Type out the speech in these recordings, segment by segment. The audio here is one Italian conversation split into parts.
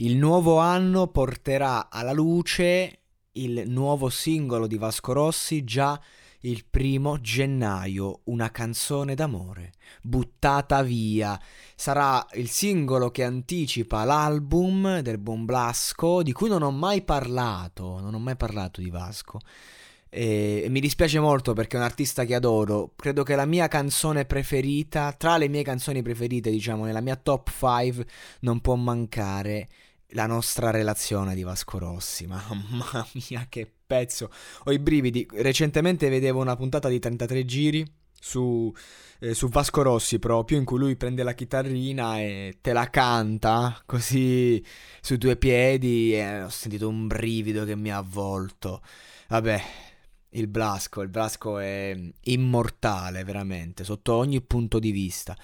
Il nuovo anno porterà alla luce il nuovo singolo di Vasco Rossi già il primo gennaio, una canzone d'amore, buttata via. Sarà il singolo che anticipa l'album del buon Blasco, di cui non ho mai parlato, non ho mai parlato di Vasco. E, mi dispiace molto perché è un artista che adoro. Credo che la mia canzone preferita, tra le mie canzoni preferite, diciamo, nella mia top 5, non può mancare la nostra relazione di Vasco Rossi. Mamma mia, che pezzo! Ho i brividi. Recentemente vedevo una puntata di 33 giri su, eh, su Vasco Rossi proprio, in cui lui prende la chitarrina e te la canta così su due piedi. E ho sentito un brivido che mi ha avvolto. Vabbè, il Blasco, il Blasco è immortale veramente, sotto ogni punto di vista.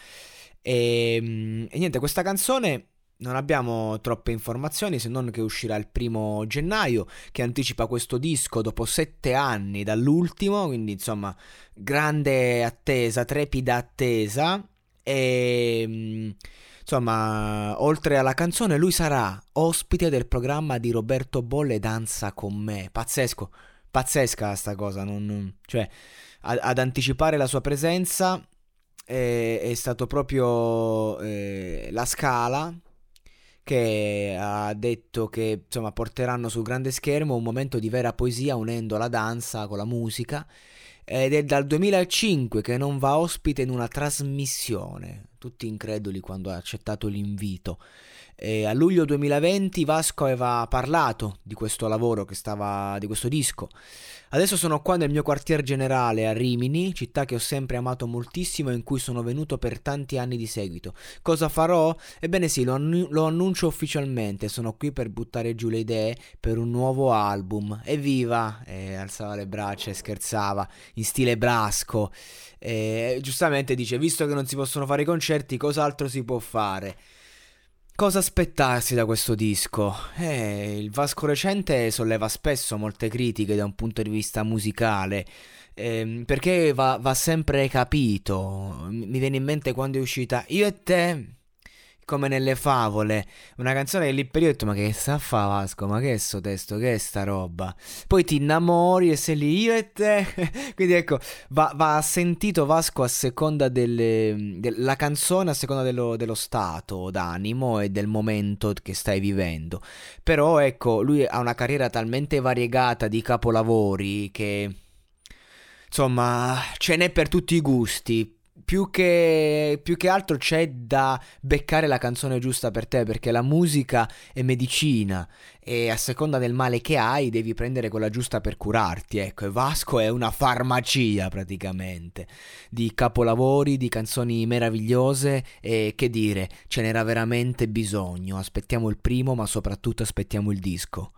E, ehm, e niente, questa canzone non abbiamo troppe informazioni se non che uscirà il primo gennaio, che anticipa questo disco dopo sette anni dall'ultimo, quindi insomma grande attesa, trepida attesa. E insomma, oltre alla canzone, lui sarà ospite del programma di Roberto Bolle Danza con me. Pazzesco, pazzesca sta cosa. Non, cioè, ad, ad anticipare la sua presenza è, è stato proprio eh, la scala che ha detto che insomma, porteranno sul grande schermo un momento di vera poesia unendo la danza con la musica ed è dal 2005 che non va ospite in una trasmissione, tutti increduli quando ha accettato l'invito. E a luglio 2020 Vasco aveva parlato di questo lavoro stava di questo disco. Adesso sono qua nel mio quartier generale a Rimini, città che ho sempre amato moltissimo e in cui sono venuto per tanti anni di seguito. Cosa farò? Ebbene sì, lo, annu- lo annuncio ufficialmente, sono qui per buttare giù le idee per un nuovo album. Evviva! E alzava le braccia e scherzava in stile brasco. E giustamente dice, visto che non si possono fare i concerti, cos'altro si può fare? Cosa aspettarsi da questo disco? Eh, il Vasco recente solleva spesso molte critiche da un punto di vista musicale, ehm, perché va, va sempre capito. Mi viene in mente quando è uscita Io e te, come nelle favole, una canzone che lì per io ho detto ma che sta a fa Vasco, ma che è sto testo, che è sta roba? Poi ti innamori e sei lì io e te, quindi ecco, va, va sentito Vasco a seconda delle, della canzone, a seconda dello, dello stato d'animo e del momento che stai vivendo. Però ecco, lui ha una carriera talmente variegata di capolavori che... Insomma, ce n'è per tutti i gusti più che, più che altro c'è da beccare la canzone giusta per te, perché la musica è medicina e a seconda del male che hai devi prendere quella giusta per curarti. Ecco, e Vasco è una farmacia praticamente di capolavori, di canzoni meravigliose e che dire, ce n'era veramente bisogno. Aspettiamo il primo, ma soprattutto aspettiamo il disco.